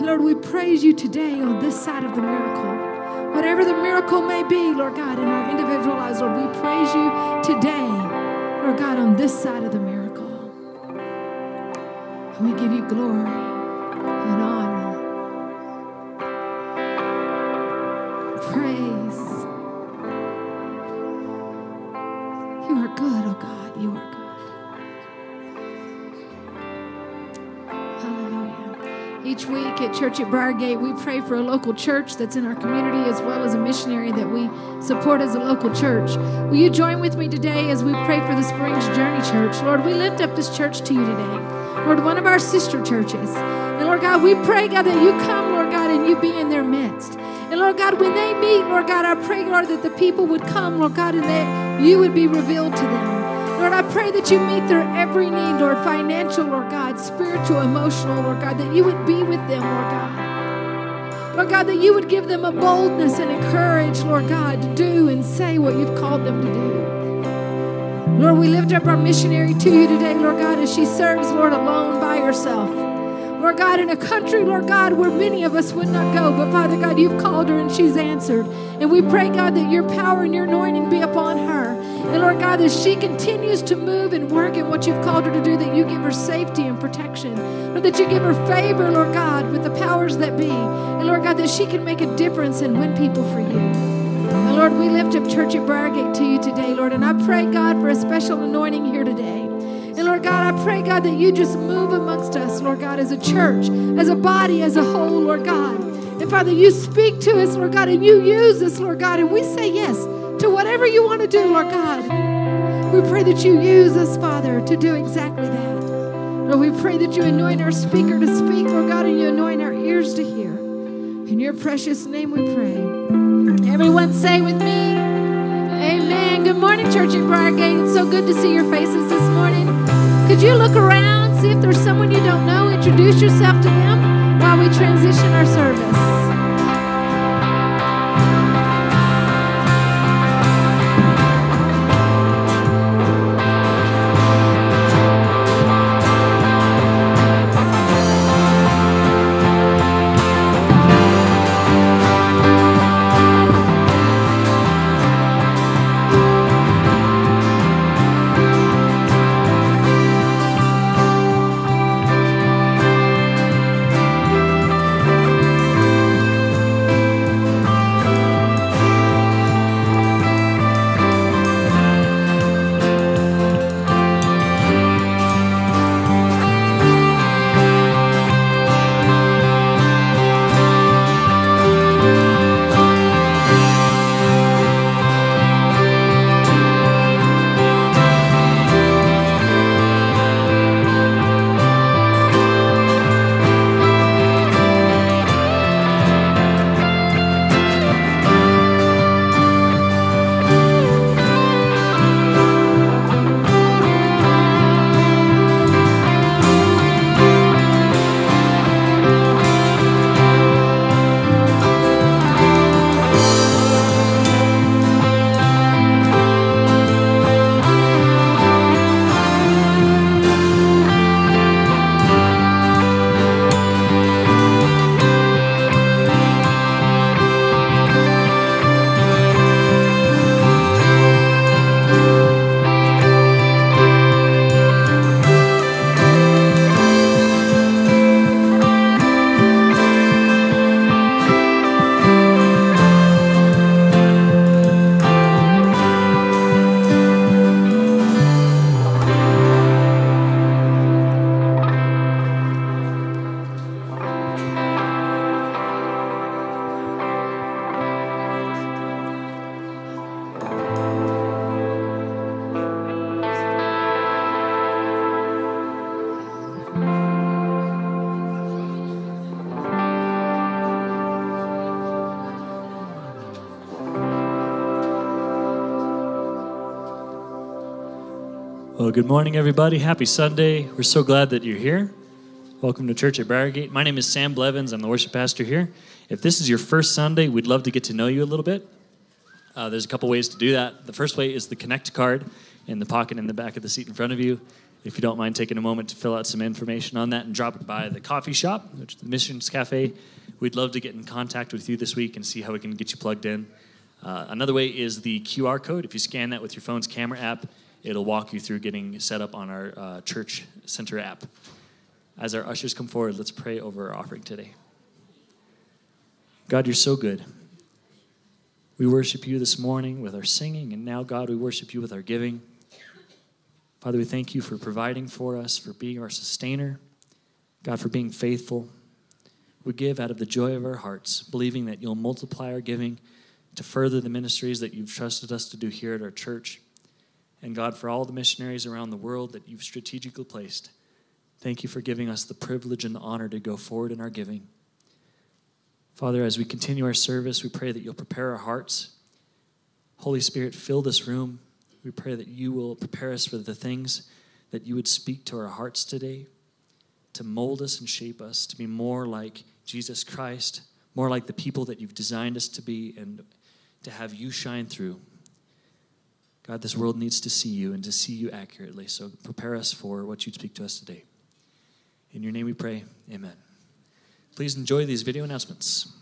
Lord, we praise you today on this side of the miracle. Whatever the miracle may be, Lord God, in our individual lives, Lord, we praise you today, Lord God, on this side of the miracle. And we give you glory and honor, praise. Each week at Church at Briargate, we pray for a local church that's in our community as well as a missionary that we support as a local church. Will you join with me today as we pray for the Springs Journey Church? Lord, we lift up this church to you today. Lord, one of our sister churches. And Lord God, we pray, God, that you come, Lord God, and you be in their midst. And Lord God, when they meet, Lord God, I pray, Lord, that the people would come, Lord God, and that you would be revealed to them. Lord, I pray that you meet their every need, Lord, financial, Lord Spiritual, emotional, Lord God, that you would be with them, Lord God. Lord God, that you would give them a boldness and a courage, Lord God, to do and say what you've called them to do. Lord, we lift up our missionary to you today, Lord God, as she serves, Lord, alone by herself. Lord God, in a country, Lord God, where many of us would not go, but Father God, you've called her and she's answered. And we pray, God, that your power and your anointing be upon her. And Lord God, as she continues to move and work in what you've called her to do, that you give her safety and protection. Lord, that you give her favor, Lord God, with the powers that be. And Lord God, that she can make a difference and win people for you. And Lord, we lift up Church at Briargate to you today, Lord. And I pray, God, for a special anointing here today. And Lord God, I pray, God, that you just move amongst us, Lord God, as a church, as a body, as a whole, Lord God. And Father, you speak to us, Lord God, and you use us, Lord God, and we say yes to whatever you want to do, Lord God. We pray that you use us, Father, to do exactly that. Lord, we pray that you anoint our speaker to speak, Lord God, and you anoint our ears to hear. In your precious name we pray. Everyone say with me, Amen. Good morning, Church at Briargate. It's so good to see your faces this morning. Could you look around, see if there's someone you don't know? Introduce yourself to them while we transition our service. Well, good morning, everybody. Happy Sunday. We're so glad that you're here. Welcome to Church at Briargate. My name is Sam Blevins. I'm the worship pastor here. If this is your first Sunday, we'd love to get to know you a little bit. Uh, there's a couple ways to do that. The first way is the Connect card in the pocket in the back of the seat in front of you. if you don't mind taking a moment to fill out some information on that and drop it by the coffee shop, which is the Missions Cafe, we'd love to get in contact with you this week and see how we can get you plugged in. Uh, another way is the QR code. If you scan that with your phone's camera app, it'll walk you through getting set up on our uh, church center app. As our ushers come forward, let's pray over our offering today. God, you're so good. We worship you this morning with our singing, and now, God, we worship you with our giving. Father, we thank you for providing for us, for being our sustainer, God, for being faithful. We give out of the joy of our hearts, believing that you'll multiply our giving to further the ministries that you've trusted us to do here at our church. And God, for all the missionaries around the world that you've strategically placed, thank you for giving us the privilege and the honor to go forward in our giving. Father, as we continue our service, we pray that you'll prepare our hearts. Holy Spirit, fill this room. We pray that you will prepare us for the things that you would speak to our hearts today, to mold us and shape us, to be more like Jesus Christ, more like the people that you've designed us to be, and to have you shine through. God, this world needs to see you and to see you accurately. So prepare us for what you'd speak to us today. In your name we pray. Amen. Please enjoy these video announcements.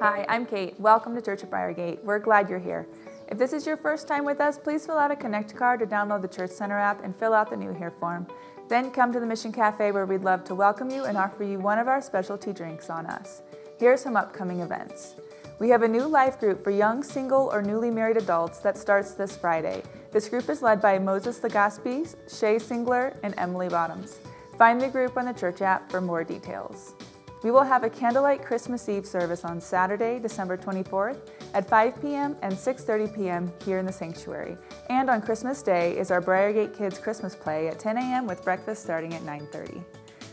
Hi, I'm Kate. Welcome to Church at Briargate. We're glad you're here. If this is your first time with us, please fill out a Connect card or download the Church Center app and fill out the New Here form. Then come to the Mission Cafe where we'd love to welcome you and offer you one of our specialty drinks on us. Here are some upcoming events. We have a new life group for young, single, or newly married adults that starts this Friday. This group is led by Moses Legaspi, Shay Singler, and Emily Bottoms. Find the group on the church app for more details. We will have a candlelight Christmas Eve service on Saturday, December 24th at 5 p.m. and 6:30 p.m. here in the sanctuary. And on Christmas Day is our Briargate Kids Christmas play at 10 a.m. with breakfast starting at 9:30.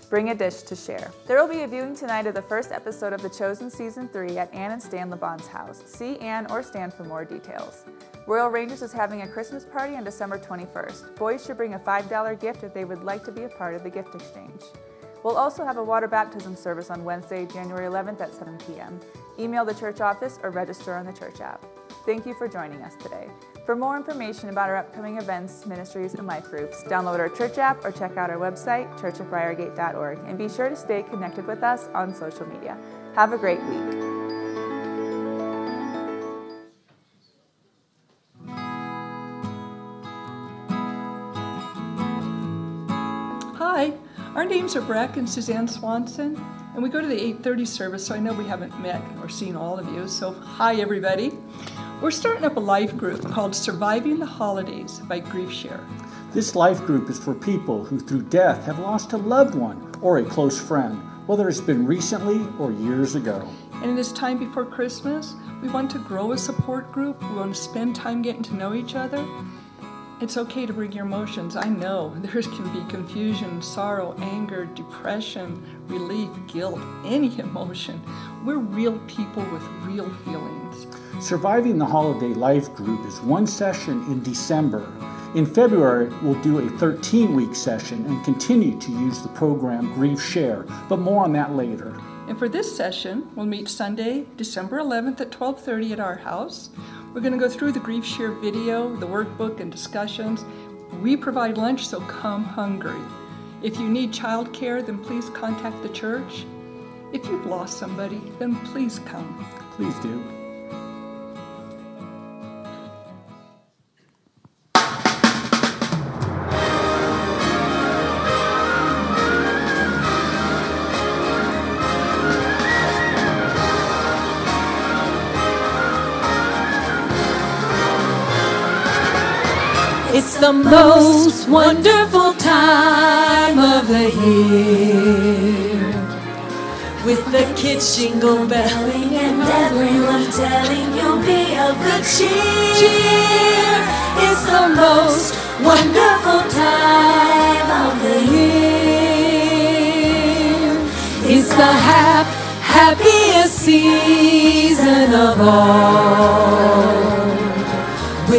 Bring a dish to share. There will be a viewing tonight of the first episode of The Chosen Season 3 at Ann and Stan LeBon's house. See Ann or Stan for more details. Royal Rangers is having a Christmas party on December 21st. Boys should bring a $5 gift if they would like to be a part of the gift exchange. We'll also have a water baptism service on Wednesday, January 11th at 7 p.m. Email the church office or register on the church app. Thank you for joining us today. For more information about our upcoming events, ministries, and life groups, download our church app or check out our website, churchofbriargate.org, and be sure to stay connected with us on social media. Have a great week. Hi, our names are Breck and Suzanne Swanson, and we go to the 8:30 service, so I know we haven't met or seen all of you. So, hi everybody. We're starting up a life group called Surviving the Holidays by Grief Share. This life group is for people who, through death, have lost a loved one or a close friend, whether it's been recently or years ago. And in this time before Christmas, we want to grow a support group. We want to spend time getting to know each other. It's okay to bring your emotions. I know there can be confusion, sorrow, anger, depression, relief, guilt, any emotion. We're real people with real feelings. Surviving the Holiday Life Group is one session in December. In February, we'll do a 13 week session and continue to use the program Grief Share, but more on that later. And for this session, we'll meet Sunday, December 11th at 12:30 at our house. We're going to go through the Grief Share video, the workbook, and discussions. We provide lunch, so come hungry. If you need childcare, then please contact the church. If you've lost somebody, then please come. Please do. The most wonderful time of the year. With the kids jingle belling and everyone telling you'll be of good cheer. It's the most wonderful time of the year. It's the hap- happiest season of all.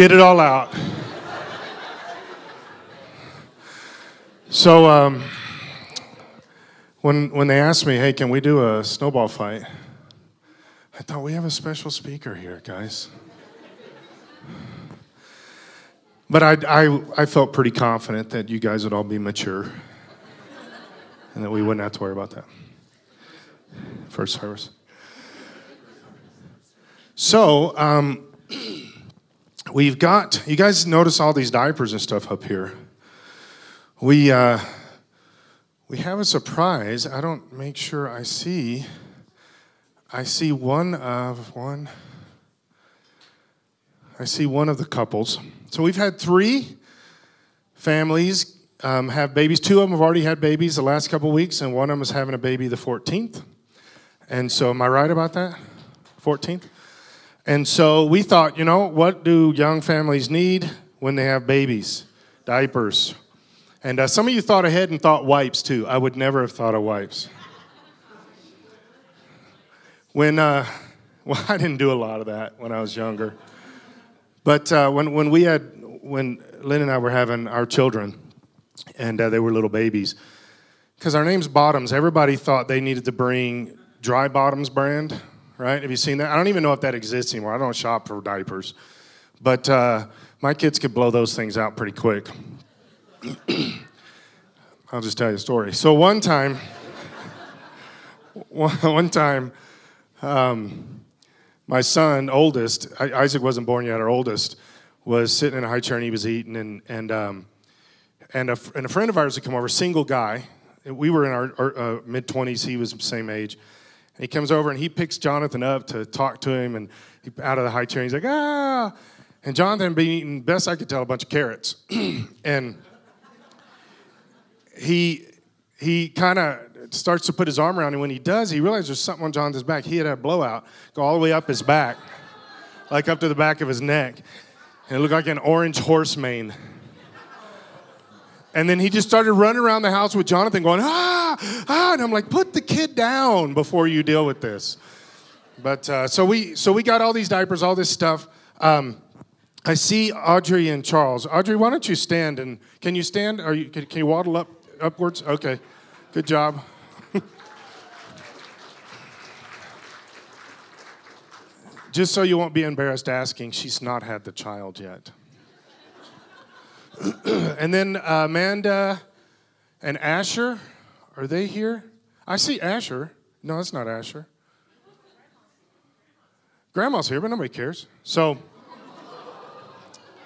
Get it all out. So, um, when, when they asked me, hey, can we do a snowball fight? I thought we have a special speaker here, guys. But I, I, I felt pretty confident that you guys would all be mature and that we wouldn't have to worry about that. First service. So, um, we've got, you guys notice all these diapers and stuff up here. We, uh, we have a surprise. I don't make sure I see. I see one of one. I see one of the couples. So we've had three families um, have babies. Two of them have already had babies the last couple weeks, and one of them is having a baby the 14th. And so, am I right about that? 14th? And so we thought, you know, what do young families need when they have babies? Diapers. And uh, some of you thought ahead and thought wipes too. I would never have thought of wipes. When, uh, well, I didn't do a lot of that when I was younger. But uh, when, when we had, when Lynn and I were having our children, and uh, they were little babies, because our name's Bottoms, everybody thought they needed to bring Dry Bottoms brand, right? Have you seen that? I don't even know if that exists anymore. I don't shop for diapers. But uh, my kids could blow those things out pretty quick. I'll just tell you a story. So one time, one time, um, my son, oldest, Isaac wasn't born yet, our oldest, was sitting in a high chair and he was eating, and and um, and a, and a friend of ours had come over, single guy. We were in our, our uh, mid twenties. He was the same age. He comes over and he picks Jonathan up to talk to him, and he, out of the high chair, he's like, ah. And Jonathan had been eating, best I could tell, a bunch of carrots, and he he kind of starts to put his arm around him. When he does, he realizes there's something on Jonathan's back. He had a blowout go all the way up his back, like up to the back of his neck, and it looked like an orange horse mane. And then he just started running around the house with Jonathan, going ah ah, and I'm like, put the kid down before you deal with this. But uh, so we so we got all these diapers, all this stuff. Um, I see Audrey and Charles. Audrey, why don't you stand and can you stand? Are you can, can you waddle up upwards? Okay, good job. Just so you won't be embarrassed asking, she's not had the child yet. and then uh, Amanda and Asher, are they here? I see Asher. No, that's not Asher. Grandma's here, but nobody cares. So,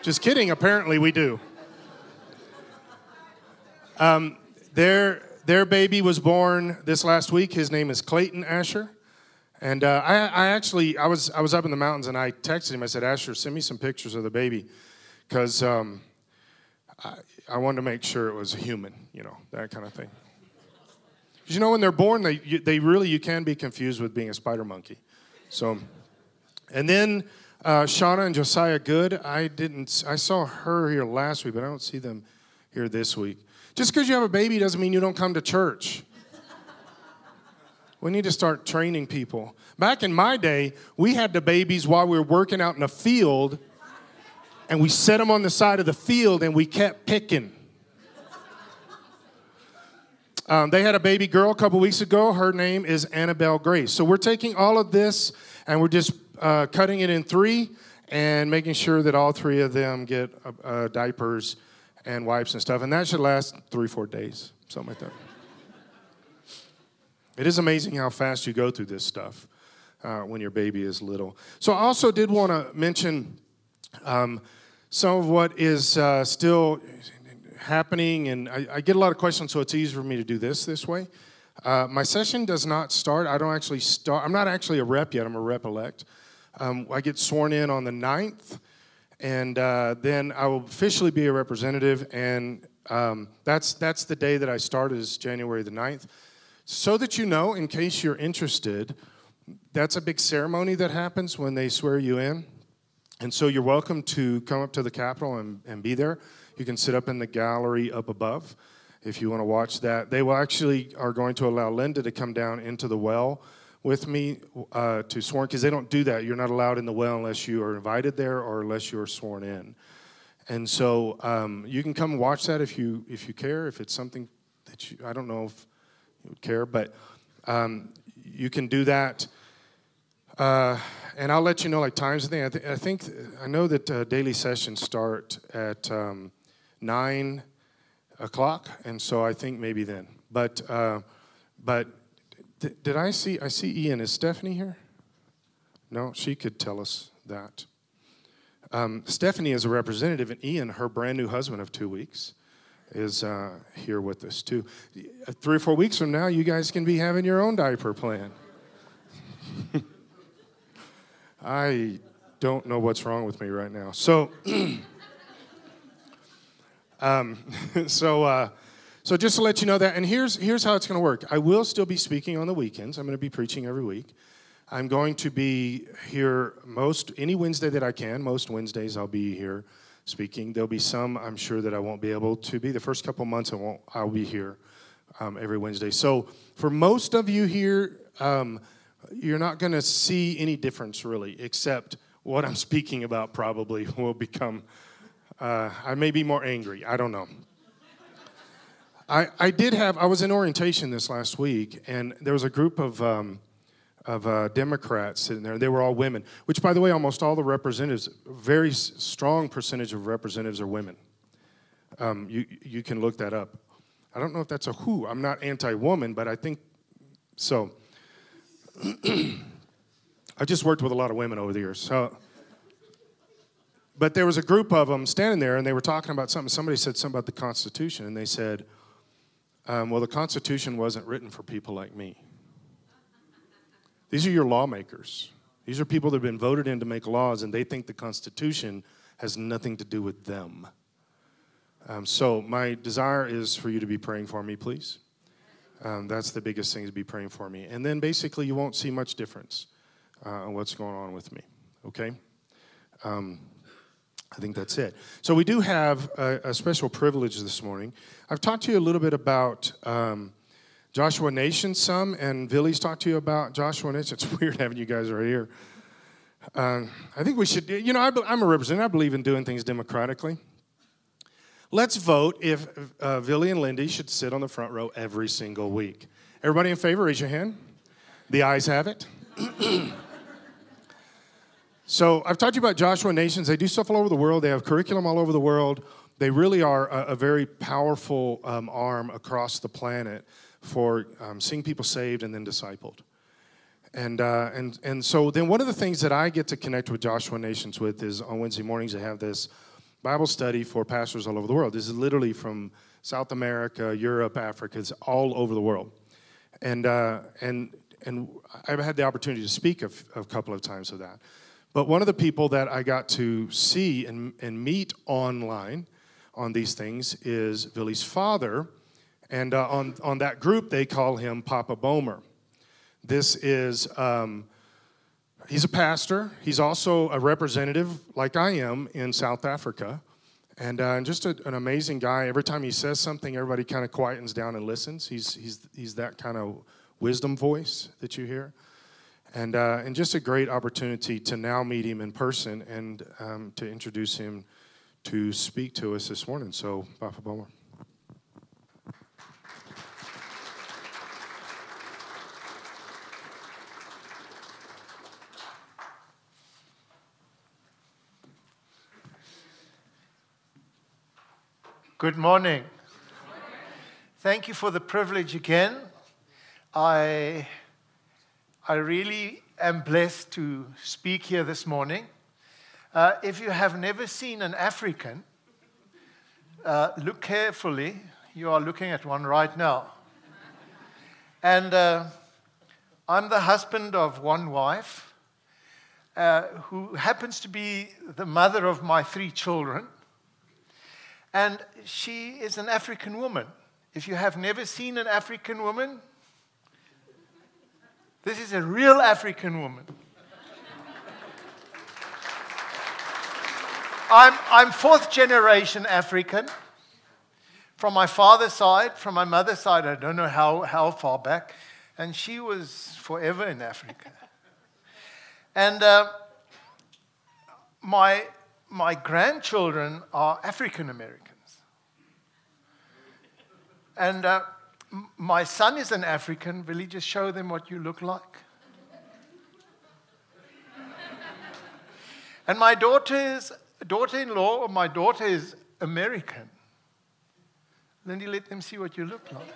just kidding. Apparently, we do. Um, their their baby was born this last week. His name is Clayton Asher, and uh, I, I actually I was I was up in the mountains and I texted him. I said, Asher, send me some pictures of the baby, because um, I, I wanted to make sure it was a human, you know, that kind of thing. You know, when they're born, they you, they really you can be confused with being a spider monkey. So, and then uh, Shauna and Josiah Good. I didn't. I saw her here last week, but I don't see them here this week. Just because you have a baby doesn't mean you don't come to church. We need to start training people. Back in my day, we had the babies while we were working out in the field, and we set them on the side of the field and we kept picking. Um, they had a baby girl a couple weeks ago. Her name is Annabelle Grace. So we're taking all of this and we're just uh, cutting it in three and making sure that all three of them get uh, uh, diapers and wipes and stuff. And that should last three, four days, something like that. It is amazing how fast you go through this stuff uh, when your baby is little. So I also did want to mention um, some of what is uh, still happening, and I, I, get a lot of questions, so it's easier for me to do this this way. Uh, my session does not start. I don't actually start. I'm not actually a rep yet. I'm a rep elect. Um, I get sworn in on the 9th, and uh, then I will officially be a representative, and um, that's that's the day that I start is January the 9th. So that you know, in case you're interested, that's a big ceremony that happens when they swear you in. And so you're welcome to come up to the Capitol and, and be there. You can sit up in the gallery up above if you want to watch that. They will actually are going to allow Linda to come down into the well with me uh, to sworn because they don't do that. You're not allowed in the well unless you are invited there or unless you are sworn in. And so um, you can come watch that if you if you care. If it's something that you I don't know if you would care, but um, you can do that. Uh, and I'll let you know like times. I, th- I think I know that uh, daily sessions start at um, nine o'clock, and so I think maybe then. But uh, but th- did I see? I see Ian. Is Stephanie here? No, she could tell us that. Um, Stephanie is a representative, and Ian, her brand new husband of two weeks, is uh, here with us too. Three or four weeks from now, you guys can be having your own diaper plan. I don't know what's wrong with me right now. So, um, so, uh, so just to let you know that, and here's here's how it's going to work. I will still be speaking on the weekends. I'm going to be preaching every week. I'm going to be here most any Wednesday that I can. Most Wednesdays I'll be here speaking. There'll be some I'm sure that I won't be able to be. The first couple months I won't. I'll be here um, every Wednesday. So for most of you here. Um, you're not going to see any difference really, except what I'm speaking about probably will become, uh, I may be more angry. I don't know. I, I did have, I was in orientation this last week, and there was a group of, um, of uh, Democrats sitting there. They were all women, which, by the way, almost all the representatives, very strong percentage of representatives are women. Um, you, you can look that up. I don't know if that's a who. I'm not anti woman, but I think so. I just worked with a lot of women over the years. So, but there was a group of them standing there, and they were talking about something. Somebody said something about the Constitution, and they said, um, "Well, the Constitution wasn't written for people like me. These are your lawmakers. These are people that have been voted in to make laws, and they think the Constitution has nothing to do with them." Um, so, my desire is for you to be praying for me, please. Um, that's the biggest thing to be praying for me. And then basically, you won't see much difference uh, what's going on with me. Okay? Um, I think that's it. So, we do have a, a, special privilege this morning. I've talked to you a little bit about um, Joshua Nation some, and Billy's talked to you about Joshua Nation. It's weird having you guys right here. Uh, I think we should, you know, I, I'm a representative. I believe in doing things democratically. Let's vote if uh, Billy and Lindy should sit on the front row every single week. Everybody in favor, raise your hand. The ayes have it. so I've talked to you about Joshua Nations. They do stuff all over the world. They have curriculum all over the world. they really are a, a very powerful um, arm across the planet for um, seeing people saved and then discipled. And, uh, and, and so then one of the things that I get to connect with Joshua Nations with is on Wednesday mornings they have this Bible study for pastors all over the world. This is literally from South America, Europe, Africa, it's all over the world. And, uh, and, and I've had the opportunity to speak a, f- a couple of times of that. But one of the people that I got to see and, and meet online on these things is Billy's father. And uh, on, on that group, they call him Papa Bomer. This is, um, he's a pastor. He's also a representative, like I am, in South Africa. And uh, just a, an amazing guy. Every time he says something, everybody kind of quietens down and listens. He's, he's, he's that kind of wisdom voice that you hear. And, uh, and just a great opportunity to now meet him in person and um, to introduce him to speak to us this morning. So, Papa. Good morning. Thank you for the privilege again. I, I really am blessed to speak here this morning. Uh, if you have never seen an African, uh, look carefully. You are looking at one right now. And uh, I'm the husband of one wife uh, who happens to be the mother of my three children. And she is an African woman. If you have never seen an African woman, this is a real African woman. I'm, I'm fourth generation African. From my father's side, from my mother's side, I don't know how, how far back. And she was forever in Africa. And uh, my, my grandchildren are African Americans. And uh, my son is an African. Will he just show them what you look like? and my daughter's daughter-in-law or my daughter is American. Then you let them see what you look like.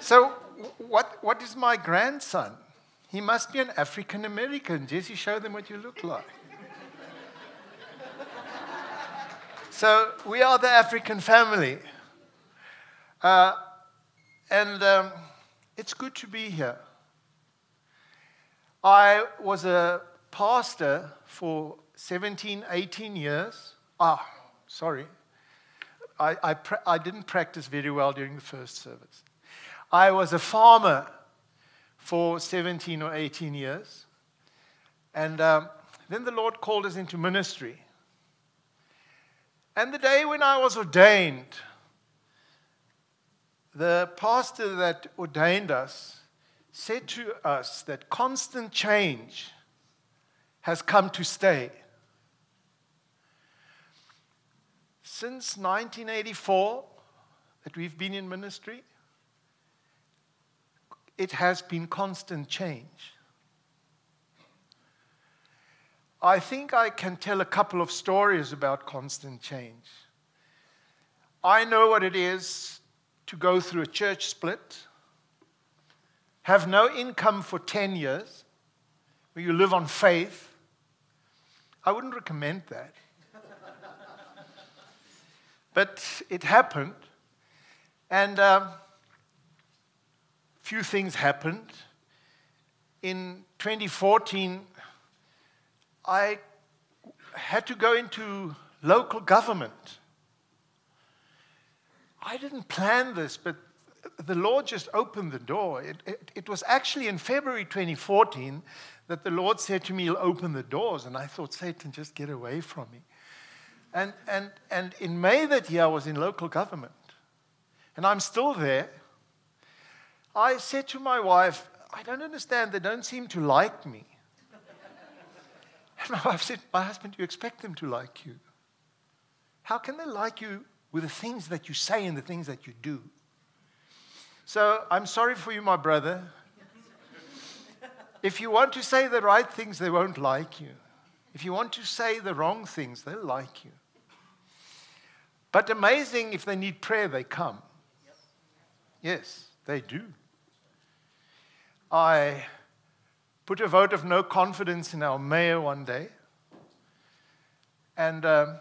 So, what, what is my grandson? He must be an African American. Jesse, show them what you look like. so, we are the African family. Uh, and um, it's good to be here. I was a pastor for 17, 18 years. Ah, sorry. I, I, pra- I didn't practice very well during the first service. I was a farmer for 17 or 18 years. And um, then the Lord called us into ministry. And the day when I was ordained, the pastor that ordained us said to us that constant change has come to stay. Since 1984, that we've been in ministry, it has been constant change. I think I can tell a couple of stories about constant change. I know what it is to go through a church split, have no income for 10 years, where you live on faith. I wouldn't recommend that. but it happened, and um, few things happened. In 2014, I had to go into local government. I didn't plan this, but the Lord just opened the door. It, it, it, was actually in February 2014 that the Lord said to me, He'll open the doors. And I thought, Satan, just get away from me. And, and, and in May that year, I was in local government. And I'm still there. I said to my wife, I don't understand. They don't seem to like me. And my wife said, My husband, you expect them to like you. How can they like you with the things that you say and the things that you do? So I'm sorry for you, my brother. If you want to say the right things, they won't like you. If you want to say the wrong things, they'll like you. But amazing, if they need prayer, they come. Yes, they do. I put a vote of no confidence in our mayor one day. And um,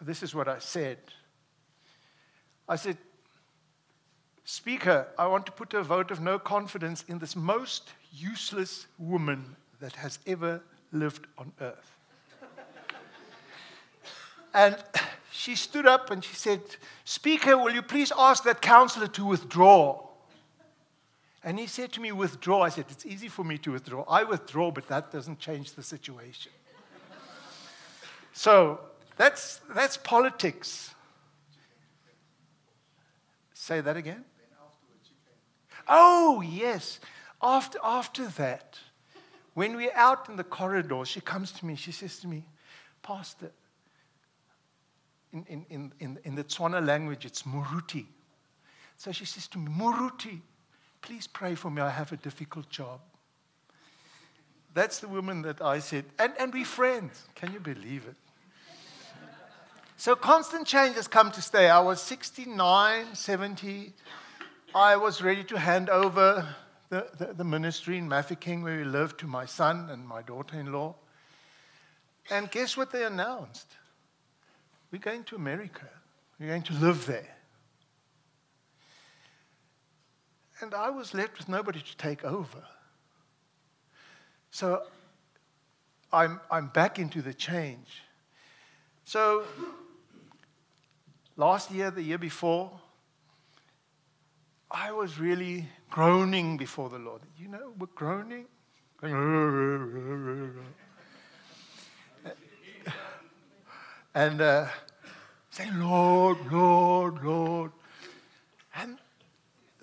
this is what I said I said, Speaker, I want to put a vote of no confidence in this most useless woman that has ever lived on earth. and she stood up and she said, Speaker, will you please ask that counselor to withdraw? And he said to me, Withdraw. I said, It's easy for me to withdraw. I withdraw, but that doesn't change the situation. so that's, that's politics. Say that again. Oh, yes. After, after that, when we're out in the corridor, she comes to me. She says to me, Pastor, in, in, in, in, the Tswana language, it's Moruti. So she says to me, Moruti, please pray for me. I have a difficult job. That's the woman that I said, and, and we're friends. Can you believe it? So constant change has come to stay. I was 69, 70. I was ready to hand over the, the, the ministry in Mafeking where we lived to my son and my daughter in law. And guess what they announced? We're going to America. We're going to live there. And I was left with nobody to take over. So I'm, I'm back into the change. So last year, the year before, I was really groaning before the Lord. You know, we're groaning. and uh, saying, Lord, Lord, Lord.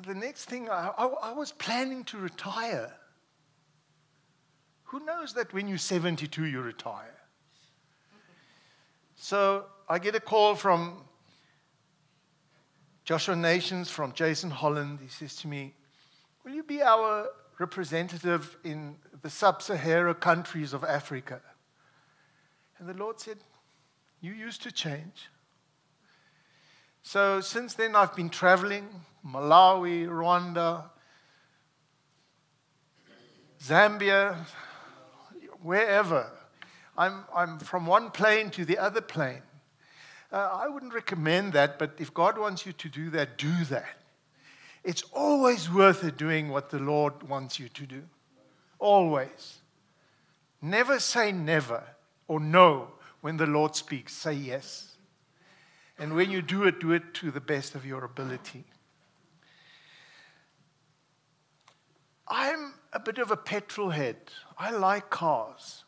The next thing, I, I, I was planning to retire. Who knows that when you're 72, you retire? So I get a call from Joshua Nations, from Jason Holland. He says to me, Will you be our representative in the sub Sahara countries of Africa? And the Lord said, You used to change. So since then, I've been traveling Malawi, Rwanda, Zambia, wherever. I'm, I'm from one plane to the other plane. Uh, I wouldn't recommend that, but if God wants you to do that, do that. It's always worth it doing what the Lord wants you to do. Always. Never say never or no when the Lord speaks. Say yes. And when you do it, do it to the best of your ability. I'm a bit of a petrol head. I like cars.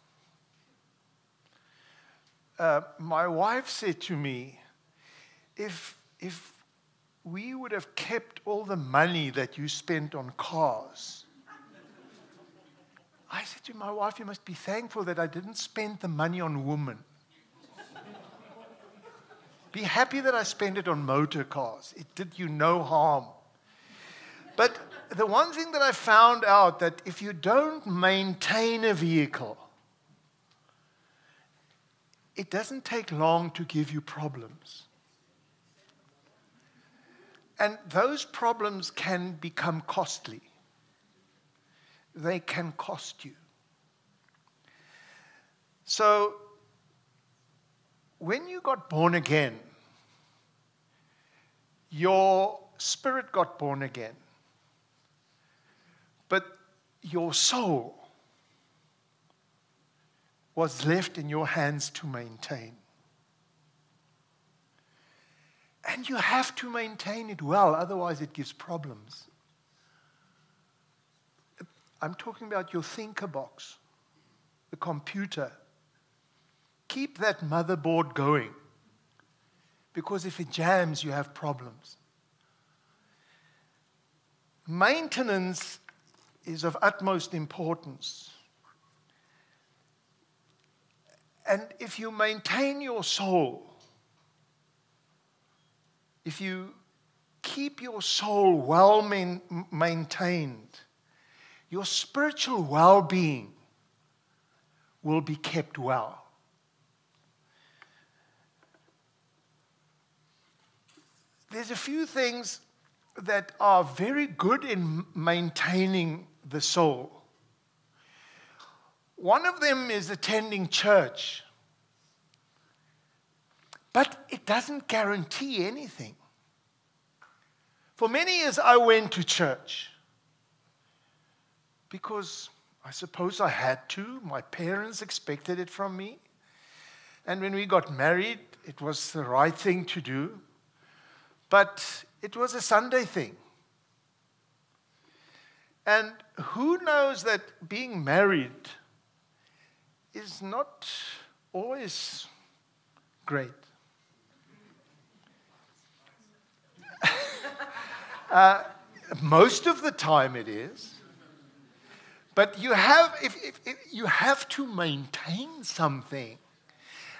Uh, my wife said to me, if, if we would have kept all the money that you spent on cars, I said to my wife, You must be thankful that I didn't spend the money on women. be happy that I spent it on motor cars. It did you no harm. But the one thing that I found out that if you don't maintain a vehicle, it doesn't take long to give you problems. And those problems can become costly. They can cost you. So, when you got born again, your spirit got born again. Your soul was left in your hands to maintain. And you have to maintain it well, otherwise, it gives problems. I'm talking about your thinker box, the computer. Keep that motherboard going because if it jams, you have problems. Maintenance is of utmost importance. And if you maintain your soul, if you keep your soul well main, maintained, your spiritual well being will be kept well. There's a few things that are very good in maintaining the soul. One of them is attending church, but it doesn't guarantee anything. For many years, I went to church because I suppose I had to. My parents expected it from me. And when we got married, it was the right thing to do. But it was a Sunday thing. And who knows that being married is not always great? uh, most of the time it is. But you have, if, if, if, you have to maintain something.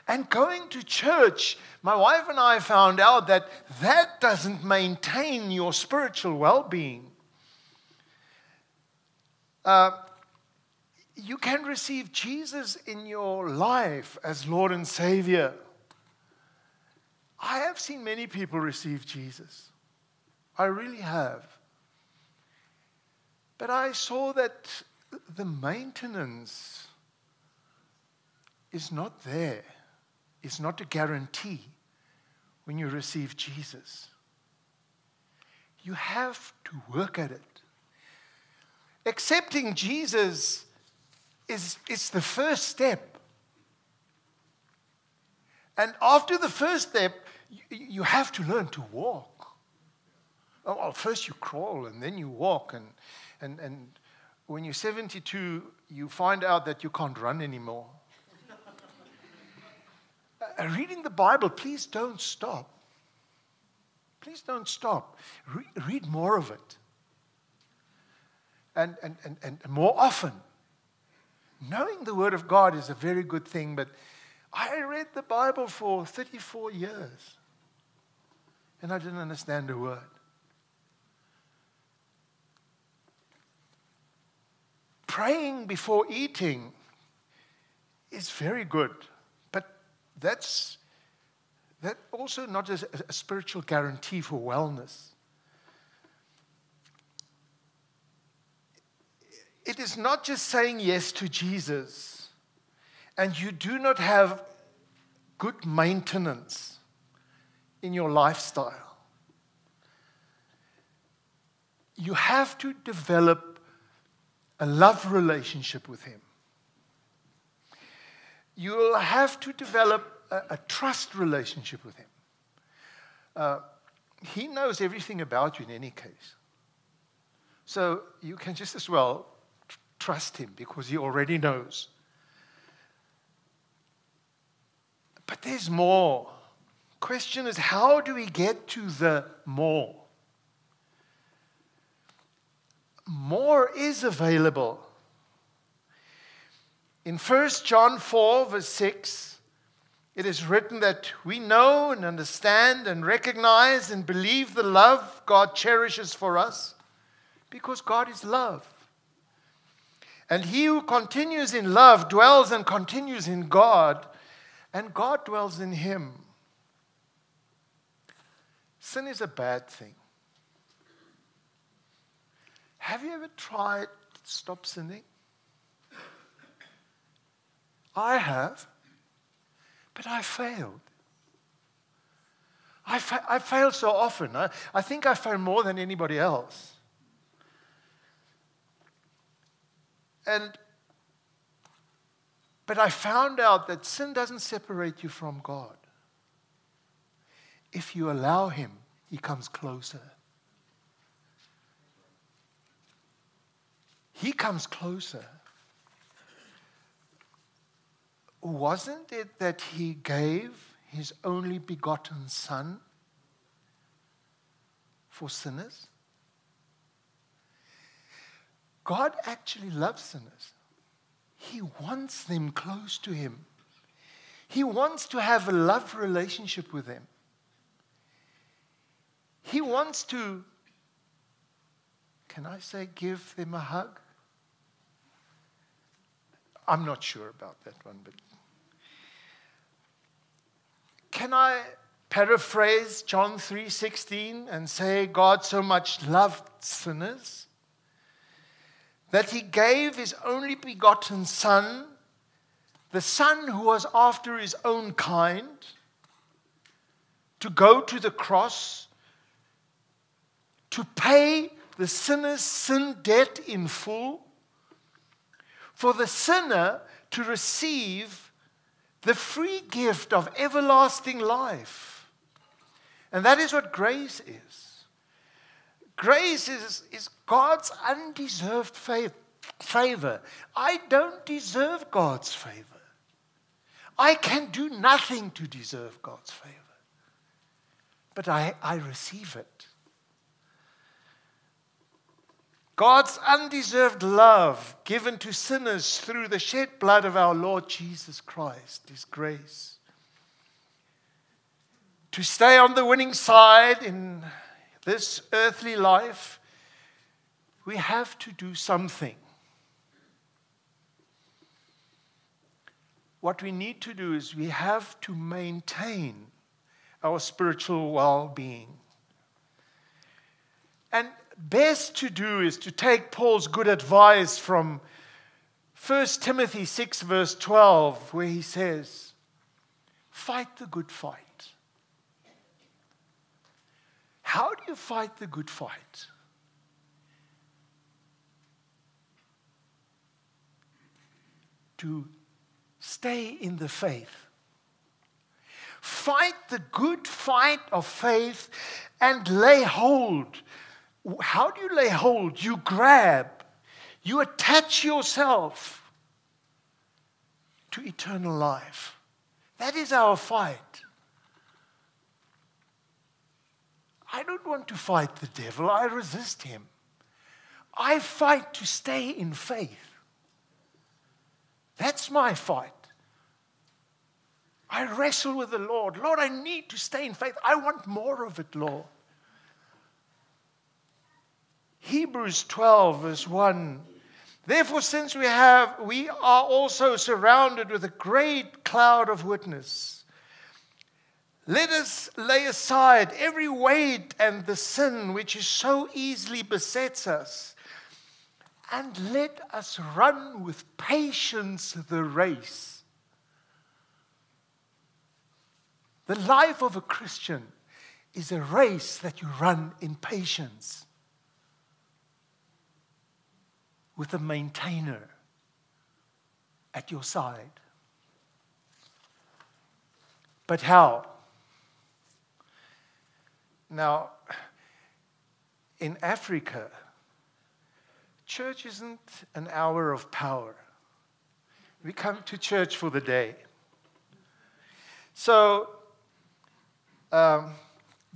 And going to church, my wife and I found out that that doesn't maintain your spiritual well being. Uh, you can receive Jesus in your life as Lord and Savior. I have seen many people receive Jesus. I really have. But I saw that the maintenance is not there. It's not a guarantee when you receive Jesus. You have to work at it. Accepting Jesus is, is the first step. And after the first step, you, you have to learn to walk. Oh, well, first you crawl and then you walk. And, and, and when you're 72, you find out that you can't run anymore. uh, reading the Bible, please don't stop. Please don't stop. Re- read more of it. And, and, and, and more often. Knowing the Word of God is a very good thing, but I read the Bible for 34 years and I didn't understand a word. praying before eating is very good, but that's that also not a, a spiritual guarantee for wellness. It is not just saying yes to Jesus, and you do not have good maintenance in your lifestyle. You have to develop a love relationship with Him. You will have to develop a, a trust relationship with Him. Uh, he knows everything about you in any case. So you can just as well trust Him because He already knows. But there's more. Question is, how do we get to the more? more is available. In 1 John 4, verse 6, it is written that we know and understand and recognize and believe the love God cherishes for us because God is love. And he who continues in love dwells and continues in God, and God dwells in him. Sin is a bad thing. Have you ever tried to stop sinning? I have, but I failed. I, fa- I failed so often. I, I think I failed more than anybody else. And but I found out that sin doesn't separate you from God. If you allow Him, He comes closer. He comes closer. Wasn't it that he gave his only begotten Son for sinners? God actually loves sinners. He wants them close to him. He wants to have a love relationship with them. He wants to, can I say, give them a hug? I'm not sure about that one, but can I paraphrase John 3:16 and say God so much loved sinners that he gave his only begotten son the son who was after his own kind to go to the cross to pay the sinner's sin debt in full for the sinner to receive the free gift of everlasting life. And that is what grace is. Grace is, is God's undeserved favor. I don't deserve God's favor. I can do nothing to deserve God's favor. But I, I receive it. God's undeserved love given to sinners through the shed blood of our Lord Jesus Christ is grace. To stay on the winning side in this earthly life, we have to do something. What we need to do is we have to maintain our spiritual well being. And best to do is to take Paul's good advice from 1 Timothy 6, verse 12, where he says, Fight the good fight. How do you fight the good fight? To stay in the faith. Fight the good fight of faith and lay hold how do you lay hold? You grab, you attach yourself to eternal life. That is our fight. I don't want to fight the devil, I resist him. I fight to stay in faith. That's my fight. I wrestle with the Lord. Lord, I need to stay in faith. I want more of it, Lord. Hebrews 12, verse 1. Therefore, since we have, we are also surrounded with a great cloud of witness. Let us lay aside every weight and the sin which is so easily besets us, and let us run with patience the race. The life of a Christian is a race that you run in patience. with a maintainer at your side. But how? Now, in Africa, church isn't an hour of power. We come to church for the day. So, um,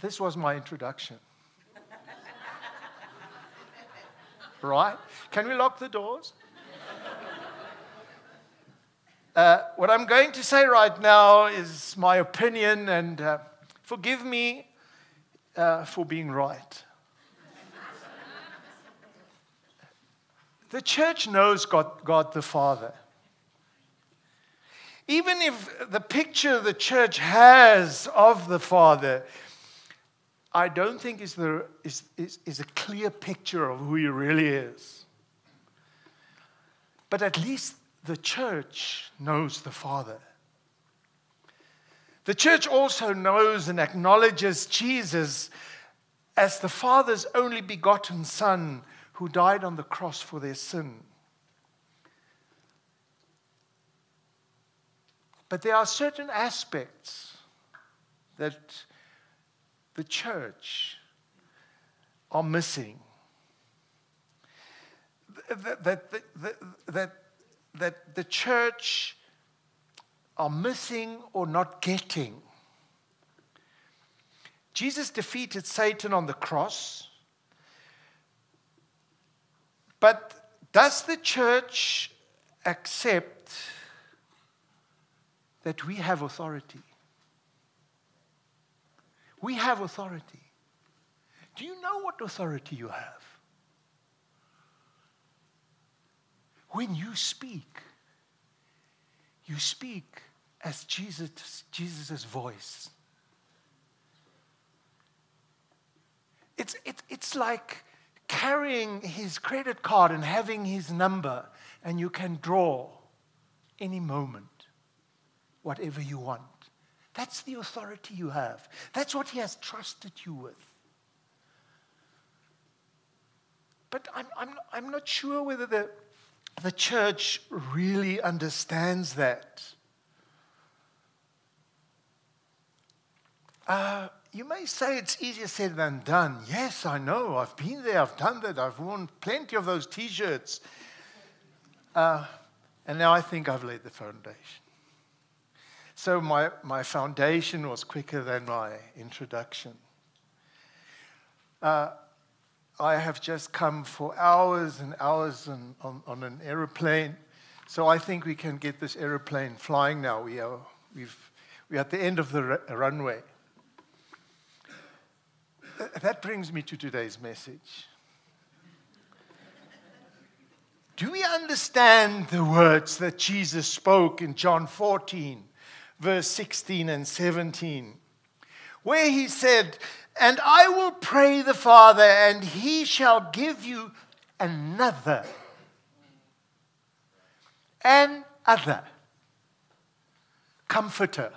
this was my introduction. right? Can we lock the doors? Uh, what I'm going to say right now is my opinion, and uh, forgive me uh, for being right. the church knows God, God the Father. Even if the picture the church has of the Father I don't think is, the, is, is, is a clear picture of who he really is. But at least the church knows the Father. The church also knows and acknowledges Jesus as the Father's only begotten Son who died on the cross for their sin. But there are certain aspects that the church are missing. That, that, that, that, that the church are missing or not getting. Jesus defeated Satan on the cross, but does the church accept that we have authority? We have authority. Do you know what authority you have? When you speak, you speak as Jesus, Jesus' voice. It's, it, it's like carrying his credit card and having his number, and you can draw any moment, whatever you want. That's the authority you have. That's what he has trusted you with. But I'm, I'm, I'm not sure whether the, the church really understands that. Uh, you may say it's easier said than done. Yes, I know. I've been there. I've done that. I've worn plenty of those t shirts. Uh, and now I think I've laid the foundation. So my, my foundation was quicker than my introduction. Uh, I have just come for hours and hours on, on, on, an aeroplane. So I think we can get this aeroplane flying now. We are, we've, we're at the end of the runway. That brings me to today's message. Do we understand the words that Jesus spoke in John 14, verse 16 and 17, where he said, And I will pray the Father, and he shall give you another, and other comforter,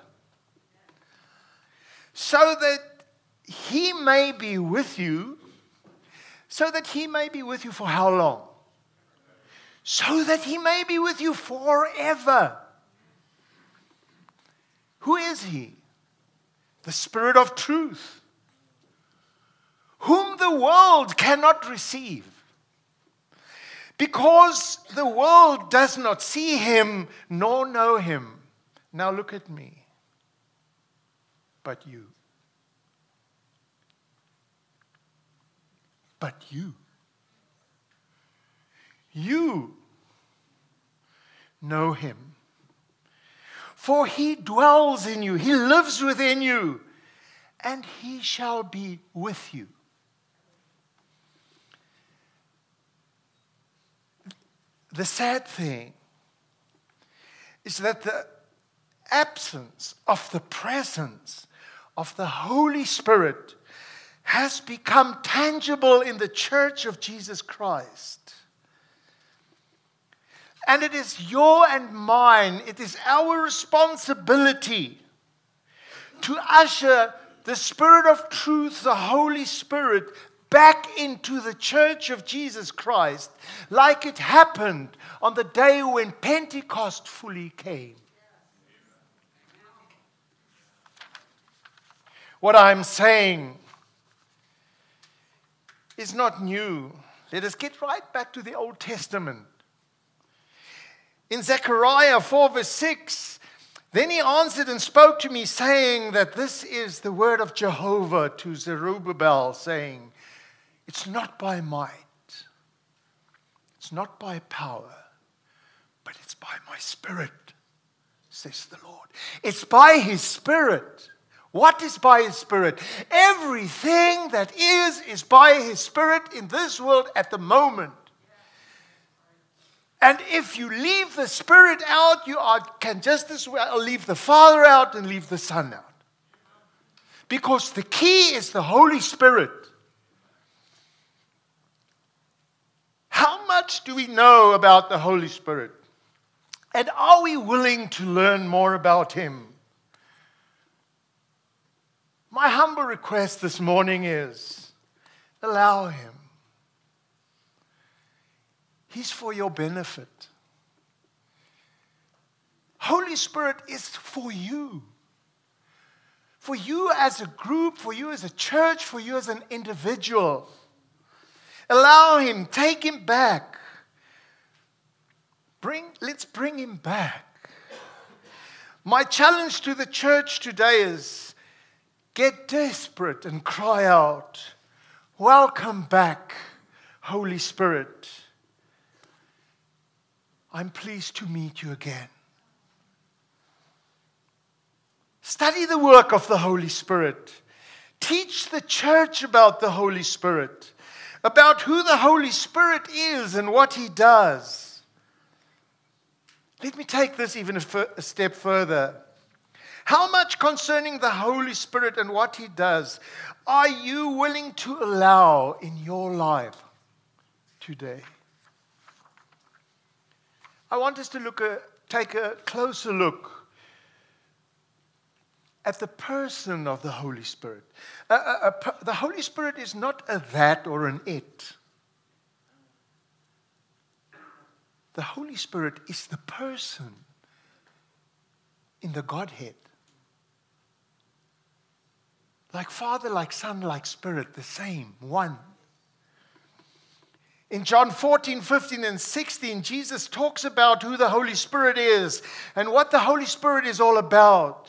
so that he may be with you, so that he may be with you for how long? So that he may be with you forever. Who is he? The Spirit of truth, whom the world cannot receive. Because the world does not see him nor know him. Now look at me. But you. But you. You know him. For he dwells in you, he lives within you, and he shall be with you. The sad thing is that the absence of the presence of the Holy Spirit has become tangible in the church of Jesus Christ. And it is your and mine, it is our responsibility to usher the Spirit of truth, the Holy Spirit, back into the church of Jesus Christ, like it happened on the day when Pentecost fully came. What I'm saying is not new. Let us get right back to the Old Testament. In Zechariah 4, verse 6, then he answered and spoke to me, saying that this is the word of Jehovah to Zerubbabel, saying, It's not by might, it's not by power, but it's by my spirit, says the Lord. It's by his spirit. What is by His Spirit? Everything that is, is by His Spirit in this world at the moment. And if you leave the Spirit out, you are, can just as well leave the Father out and leave the Son out. Because the key is the Holy Spirit. How much do we know about the Holy Spirit? And are we willing to learn more about Him? My humble request this morning is allow Him. He's for your benefit. Holy Spirit is for you. For you as a group, for you as a church, for you as an individual. Allow Him, take Him back. Bring, let's bring Him back. My challenge to the church today is get desperate and cry out, Welcome back, Holy Spirit. I'm pleased to meet you again. Study the work of the Holy Spirit. Teach the church about the Holy Spirit, about who the Holy Spirit is and what he does. Let me take this even a, step further. How much concerning the Holy Spirit and what He does are you willing to allow in your life today? I want us to look a, take a closer look at the person of the Holy Spirit. The Holy Spirit is not a that or an it. The Holy Spirit is the person in the Godhead. Like Father, like Son, like Spirit, the same, one. In John 14, 15, and 16, Jesus talks about who the Holy Spirit is and what the Holy Spirit is all about.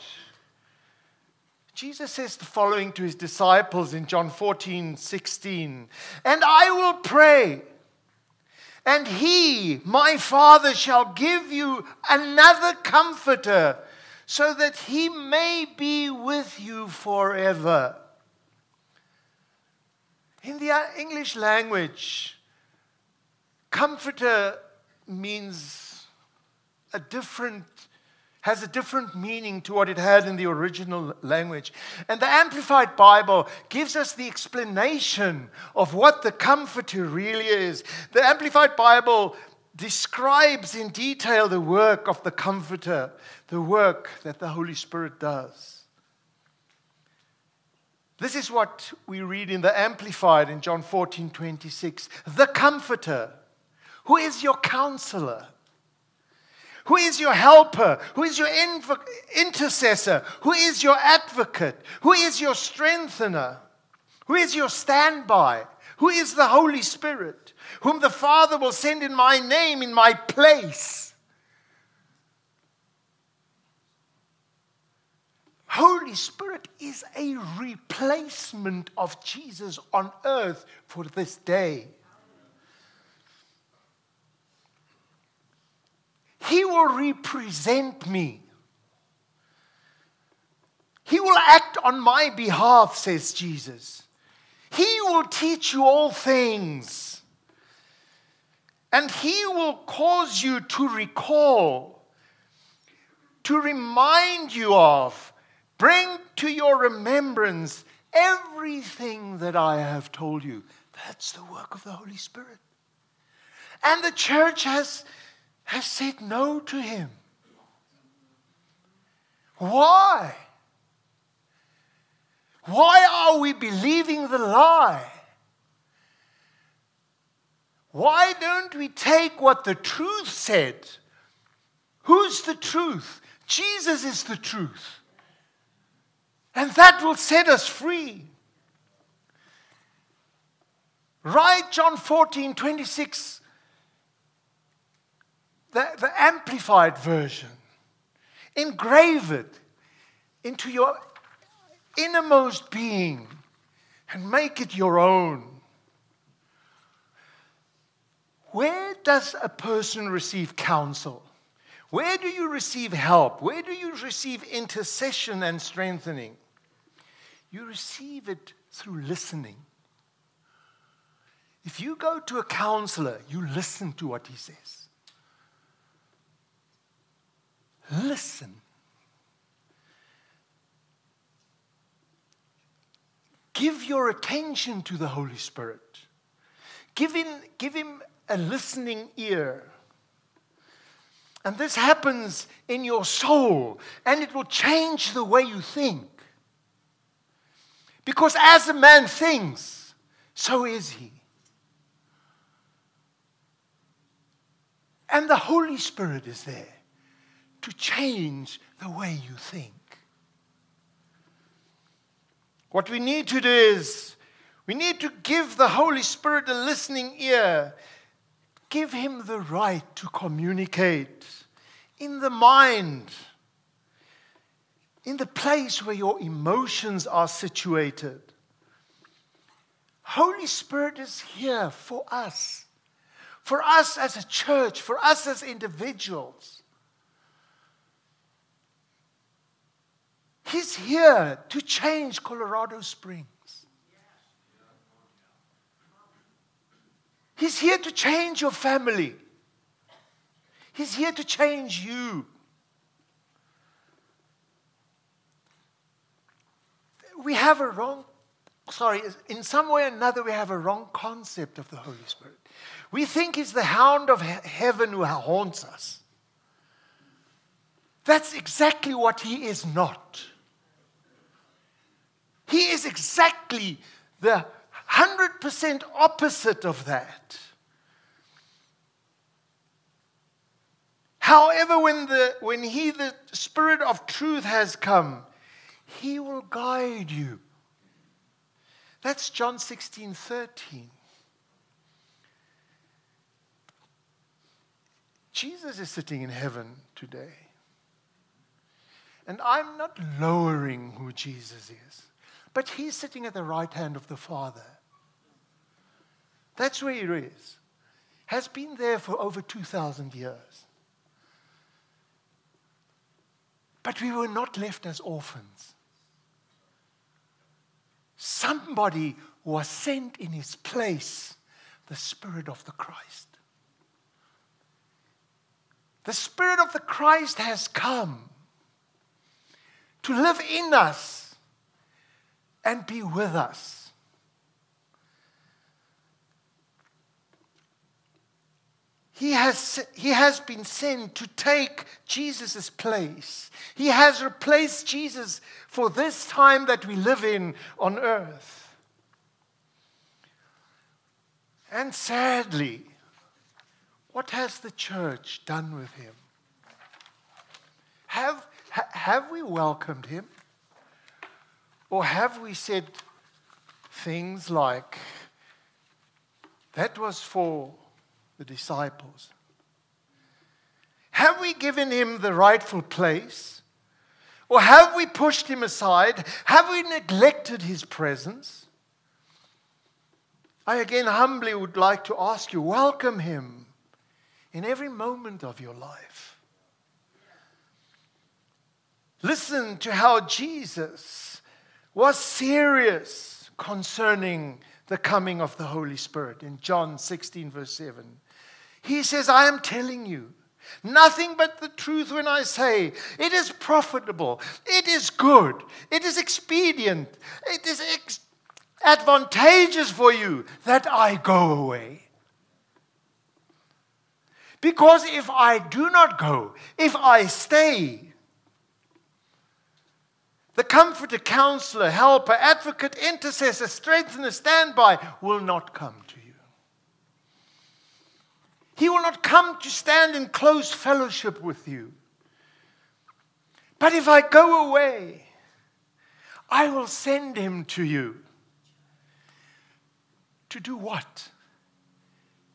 Jesus says the following to his disciples in John 14, 16 And I will pray, and he, my Father, shall give you another comforter, so that he may be with you forever. In the uh, English language, comforter means a different has a different meaning to what it had in the original language. And the Amplified Bible gives us the explanation of what the comforter really is. The Amplified Bible describes in detail the work of the comforter, the work that the Holy Spirit does. This is what we read in the Amplified in John 14 26. The comforter, who is your counselor who is your helper? Who is your inv- intercessor? Who is your advocate? Who is your strengthener? Who is your standby? Who is the Holy Spirit, whom the Father will send in my name, in my place? Holy Spirit is a replacement of Jesus on earth for this day. He will represent me. He will act on my behalf, says Jesus. He will teach you all things. And He will cause you to recall, to remind you of, bring to your remembrance everything that I have told you. That's the work of the Holy Spirit. And the church has has said no to him. Why? Why are we believing the lie? Why don't we take what the truth said? Who's the truth? Jesus is the truth. And that will set us free. Write John 14, 26 the, the amplified version. Engrave it into your innermost being and make it your own. Where does a person receive counsel? Where do you receive help? Where do you receive intercession and strengthening? You receive it through listening. If you go to a counselor, you listen to what he says. Listen. Give your attention to the Holy Spirit. Give him, give him a listening ear. And this happens in your soul, and it will change the way you think. Because as a man thinks, so is he. And the Holy Spirit is there to change the way you think. What we need to do is we need to give the Holy Spirit a listening ear. Give him the right to communicate in the mind, in the place where your emotions are situated. Holy Spirit is here for us, for us as a church, for us as individuals. He's here to change Colorado Springs. He's here to change your family. He's here to change you. We have a wrong, sorry, in some way or another, we have a wrong concept of the Holy Spirit. We think he's the hound of he- heaven who haunts us. That's exactly what he is not. He is exactly the 100% opposite of that. However, when, the, when He, the Spirit of truth, has come, He will guide you. That's John 16 13. Jesus is sitting in heaven today. And I'm not lowering who Jesus is, but He's sitting at the right hand of the Father. That's where He is. Has been there for over 2,000 years. But we were not left as orphans. Somebody was sent in his place, the Spirit of the Christ. The Spirit of the Christ has come to live in us and be with us. He has, he has been sent to take Jesus' place. He has replaced Jesus for this time that we live in on earth. And sadly, what has the church done with him? Have, ha, have we welcomed him? Or have we said things like, that was for the disciples? Have we given him the rightful place? Or have we pushed him aside? Have we neglected his presence? I again humbly would like to ask you welcome him in every moment of your life. Listen to how Jesus was serious concerning the coming of the Holy Spirit in John 16, verse 7. He says, I am telling you nothing but the truth when I say it is profitable, it is good, it is expedient, it is ex- advantageous for you that I go away. Because if I do not go, if I stay, the comforter, counselor, helper, advocate, intercessor, strengthener, standby will not come to you. He will not come to stand in close fellowship with you. But if I go away, I will send him to you. To do what?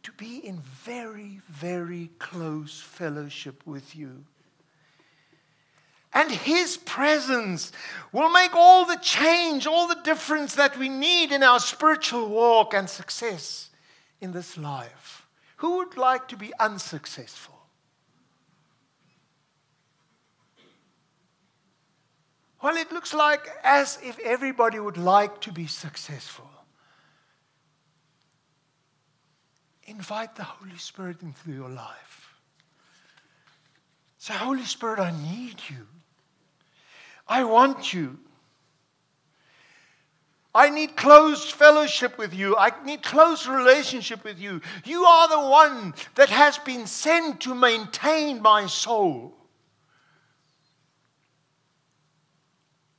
To be in very, very close fellowship with you. And His presence will make all the change, all the difference that we need in our spiritual walk and success in this life. Who would like to be unsuccessful? Well, it looks like as if everybody would like to be successful. Invite the Holy Spirit into your life. Say, Holy Spirit, I need you. I want you. I need close fellowship with you. I need close relationship with you. You are the one that has been sent to maintain my soul.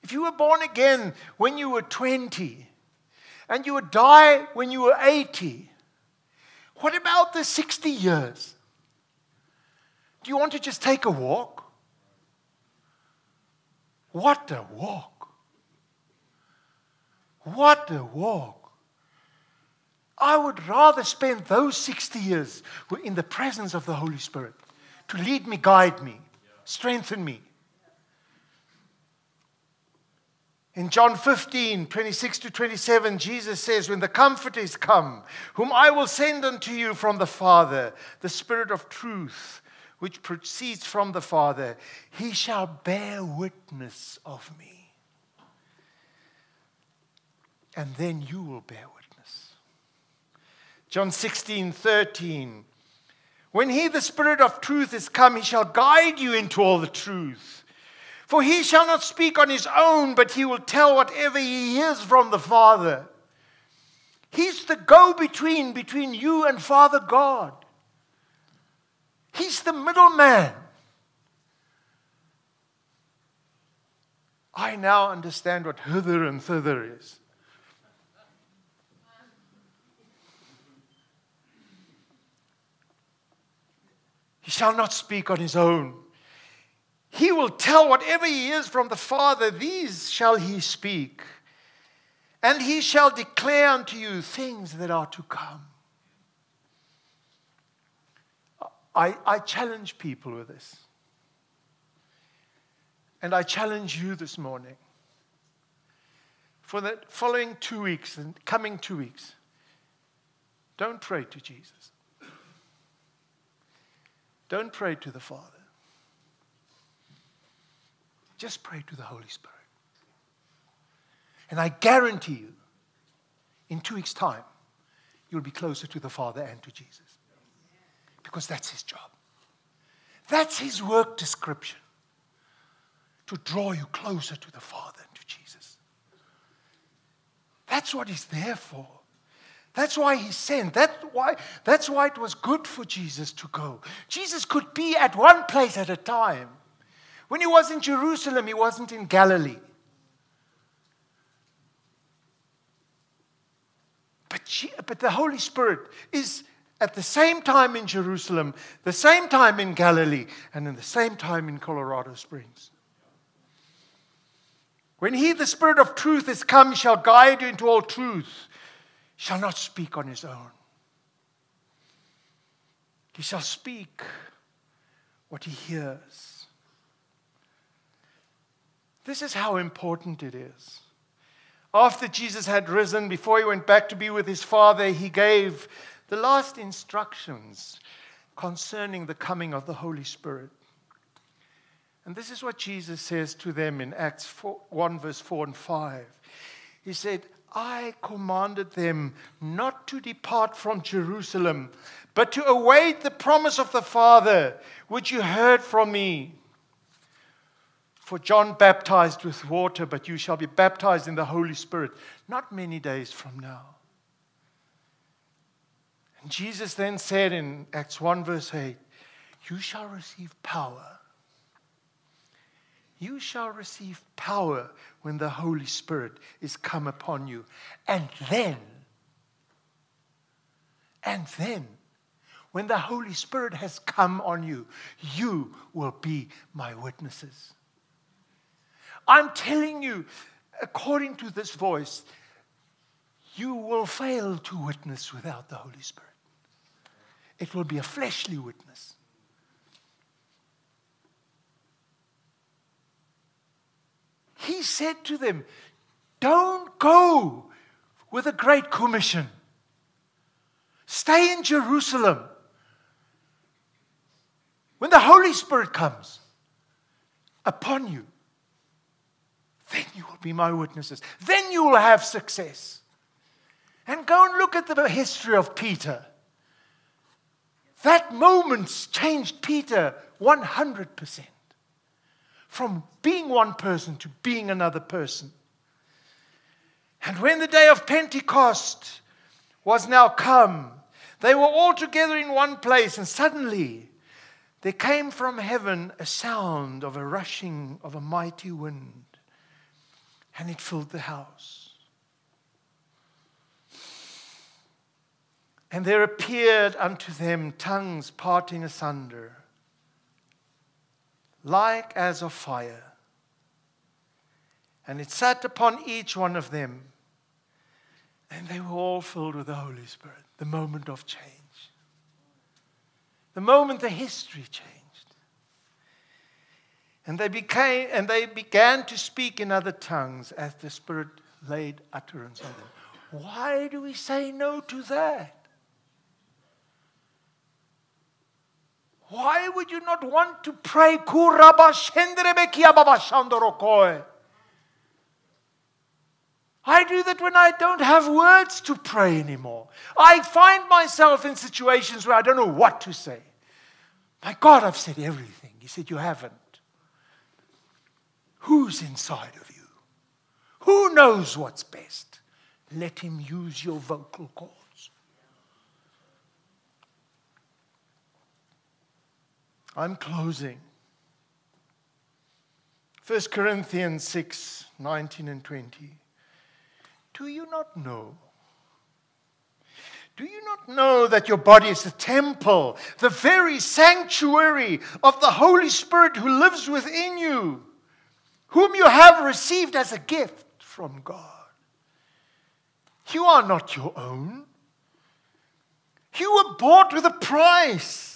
If you were born again when you were 20 and you would die when you were 80, what about the 60 years? Do you want to just take a walk? What a walk! What a walk! I would rather spend those 60 years in the presence of the Holy Spirit to lead me, guide me, strengthen me. In John 15, 26 to 27, Jesus says, When the Comforter is come, whom I will send unto you from the Father, the Spirit of truth, which proceeds from the Father, he shall bear witness of me. And then you will bear witness. John 16, 13. When he, the Spirit of truth, is come, he shall guide you into all the truth. For he shall not speak on his own, but he will tell whatever he hears from the Father. He's the go between between you and Father God. He's the middleman. I now understand what hither and thither is. He shall not speak on his own. He will tell whatever he is from the Father, these shall he speak. And he shall declare unto you things that are to come. I, I challenge people with this. And I challenge you this morning. For the following two weeks and coming two weeks, don't pray to Jesus. Don't pray to the Father. Just pray to the Holy Spirit. And I guarantee you, in two weeks' time, you'll be closer to the Father and to Jesus. Because that's his job. That's his work description to draw you closer to the Father and to Jesus. That's what he's there for. That's why he sent. That's why, that's why it was good for Jesus to go. Jesus could be at one place at a time. When he was in Jerusalem, he wasn't in Galilee. But, but the Holy Spirit is at the same time in Jerusalem, the same time in Galilee, and in the same time in Colorado Springs. When he, the Spirit of truth, is come, shall guide you into all truth shall not speak on his own. He shall speak what he hears. This is how important it is. After Jesus had risen, before he went back to be with his Father, he gave the last instructions concerning the coming of the Holy Spirit. And this is what Jesus says to them in Acts 4, 1, verse 4 and 5. He said, I commanded them not to depart from Jerusalem, but to await the promise of the Father, which you heard from me. For John baptized with water, but you shall be baptized in the Holy Spirit not many days from now. Jesus then said in Acts 1, verse 8, You shall receive power you shall receive power when the Holy Spirit is come upon you. And then, and then, when the Holy Spirit has come on you, you will be my witnesses. I'm telling you, according to this voice, you will fail to witness without the Holy Spirit. It will be a fleshly witness. he said to them, Don't go with a great commission. Stay in Jerusalem. When the Holy Spirit comes upon you, then you will be my witnesses. Then you will have success. And go and look at the history of Peter. That moment changed Peter 100% from being one person to being another person. And when the day of Pentecost was now come, they were all together in one place, and suddenly there came from heaven a sound of a rushing of a mighty wind, and it filled the house. And there appeared unto them tongues parting asunder like as of fire. And it sat upon each one of them. And they were all filled with the Holy Spirit. The moment of change. The moment the history changed. And they became and they began to speak in other tongues as the Spirit laid utterance on them. Why do we say no to that? Why would you not want to pray? I do that when I don't have words to pray anymore. I find myself in situations where I don't know what to say. My God, I've said everything. He said, You haven't. Who's inside of you? Who knows what's best? Let him use your vocal cords. I'm closing. 1 Corinthians 6 19 and 20. Do you not know? Do you not know that your body is the temple, the very sanctuary of the Holy Spirit who lives within you, whom you have received as a gift from God? You are not your own. You were bought with a price.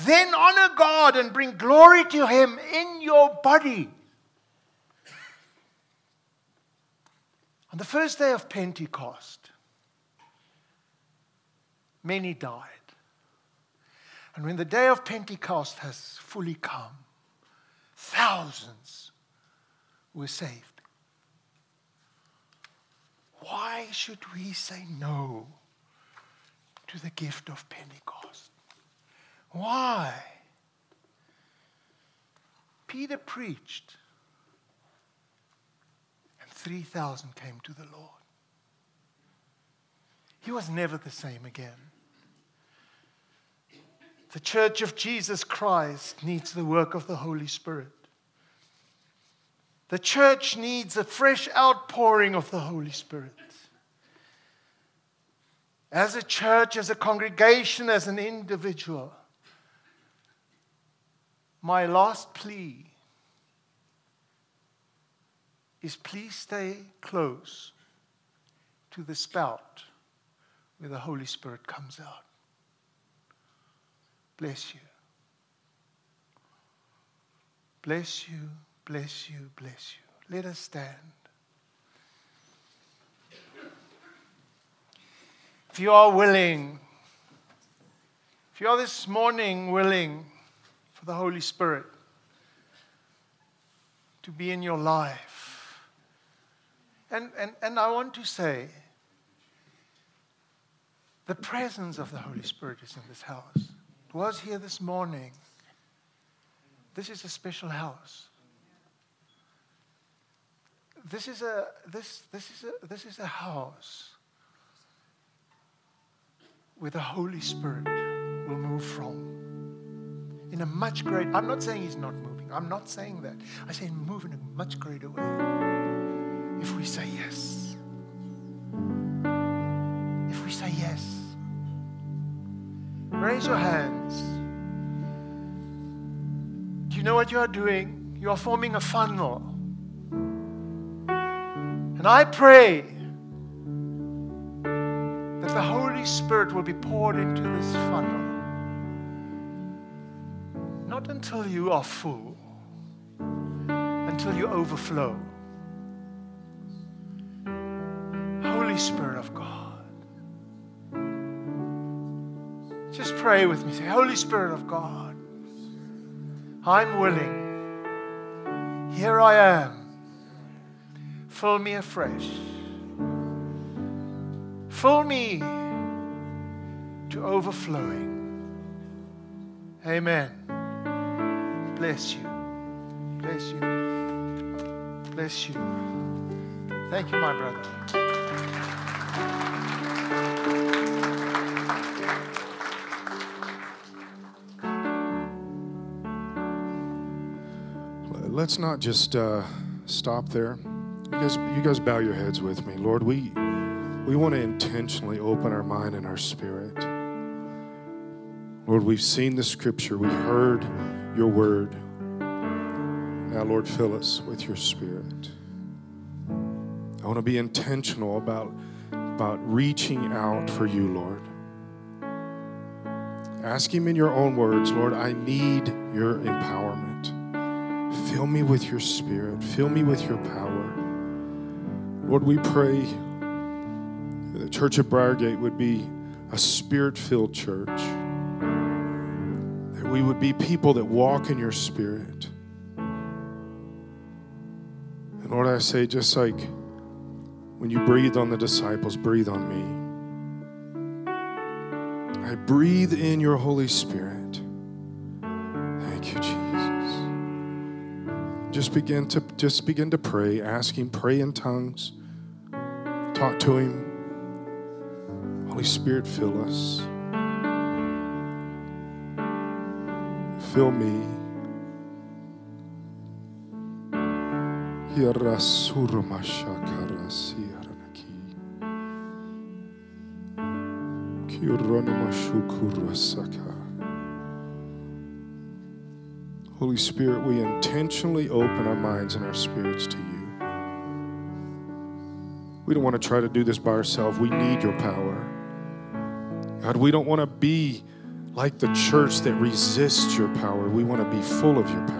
Then honor God and bring glory to Him in your body. On the first day of Pentecost, many died. And when the day of Pentecost has fully come, thousands were saved. Why should we say no to the gift of Pentecost? Why? Peter preached, and 3,000 came to the Lord. He was never the same again. The church of Jesus Christ needs the work of the Holy Spirit. The church needs a fresh outpouring of the Holy Spirit. As a church, as a congregation, as an individual, my last plea is please stay close to the spout where the Holy Spirit comes out. Bless you. Bless you, bless you, bless you. Let us stand. If you are willing, if you are this morning willing for the Holy Spirit to be in your life, and, and, and I want to say, the presence of the Holy Spirit is in this house. It was here this morning. This is a special house. This is a, this, this is a, this is a house where the Holy Spirit will move from. In a much greater, I'm not saying He's not moving. I'm not saying that. I say move in a much greater way. If we say yes. If we say yes. Raise your hands. Do you know what you are doing? You are forming a funnel. And I pray that the Holy Spirit will be poured into this funnel. Not until you are full, until you overflow. Holy Spirit of God. Just pray with me. Say, Holy Spirit of God, I'm willing. Here I am. Fill me afresh. Fill me to overflowing. Amen. Bless you. Bless you. Bless you. Thank you, my brother. Let's not just uh, stop there. You guys, you guys bow your heads with me. Lord, we, we want to intentionally open our mind and our spirit. Lord, we've seen the scripture, we've heard your word. Now, Lord, fill us with your spirit. I want to be intentional about, about reaching out for you, Lord. Ask Him in your own words, Lord, I need your empowerment. Fill me with your spirit, fill me with your power. Lord, we pray the Church of Briargate would be a spirit filled church, we would be people that walk in your spirit. And Lord, I say, just like when you breathed on the disciples, breathe on me. I breathe in your Holy Spirit. Thank you, Jesus. Just begin to just begin to pray. Ask Him, pray in tongues. Talk to Him. Holy Spirit, fill us. Fill me. Holy Spirit, we intentionally open our minds and our spirits to you. We don't want to try to do this by ourselves. We need your power. God, we don't want to be like the church that resists your power. We want to be full of your power.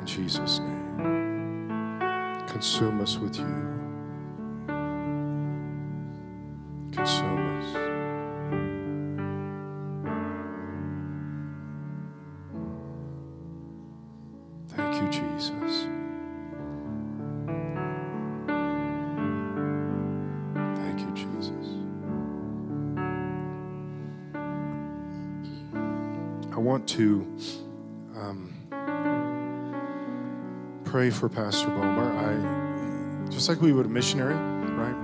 In Jesus' name, consume us with you. For Pastor Bomer. I just like we would a missionary, right?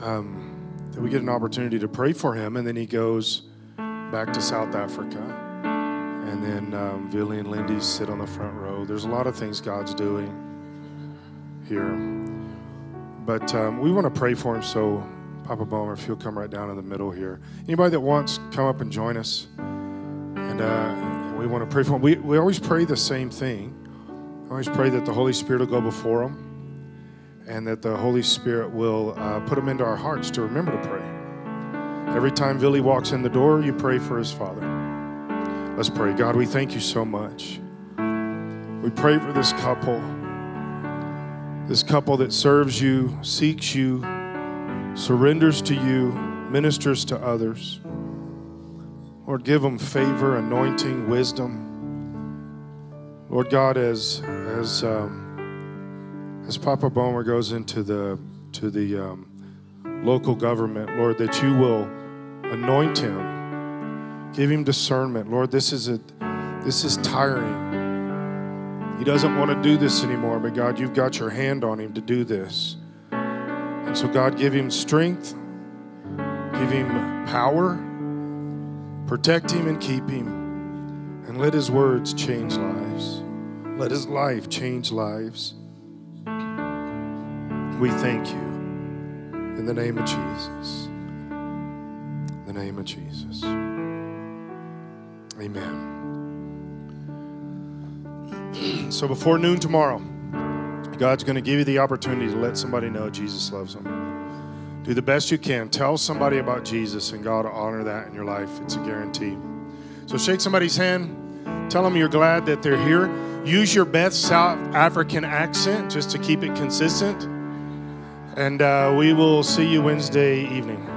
Um, that we get an opportunity to pray for him, and then he goes back to South Africa, and then um, and Lindy sit on the front row. There's a lot of things God's doing here, but um, we want to pray for him. So, Papa Bomer, if you'll come right down in the middle here. Anybody that wants, come up and join us. And uh, we want to pray for him. We, we always pray the same thing. I always pray that the Holy Spirit will go before them and that the Holy Spirit will uh, put them into our hearts to remember to pray. Every time Billy walks in the door, you pray for his father. Let's pray. God, we thank you so much. We pray for this couple, this couple that serves you, seeks you, surrenders to you, ministers to others. Lord, give them favor, anointing, wisdom. Lord God, as as um, as Papa Bomer goes into the to the um, local government, Lord, that you will anoint him, give him discernment. Lord, this is a this is tiring. He doesn't want to do this anymore, but God, you've got your hand on him to do this. And so, God, give him strength, give him power. Protect him and keep him. And let his words change lives. Let his life change lives. We thank you in the name of Jesus. In the name of Jesus. Amen. So before noon tomorrow, God's going to give you the opportunity to let somebody know Jesus loves them. Do the best you can. Tell somebody about Jesus, and God will honor that in your life. It's a guarantee. So shake somebody's hand. Tell them you're glad that they're here. Use your best South African accent just to keep it consistent. And uh, we will see you Wednesday evening.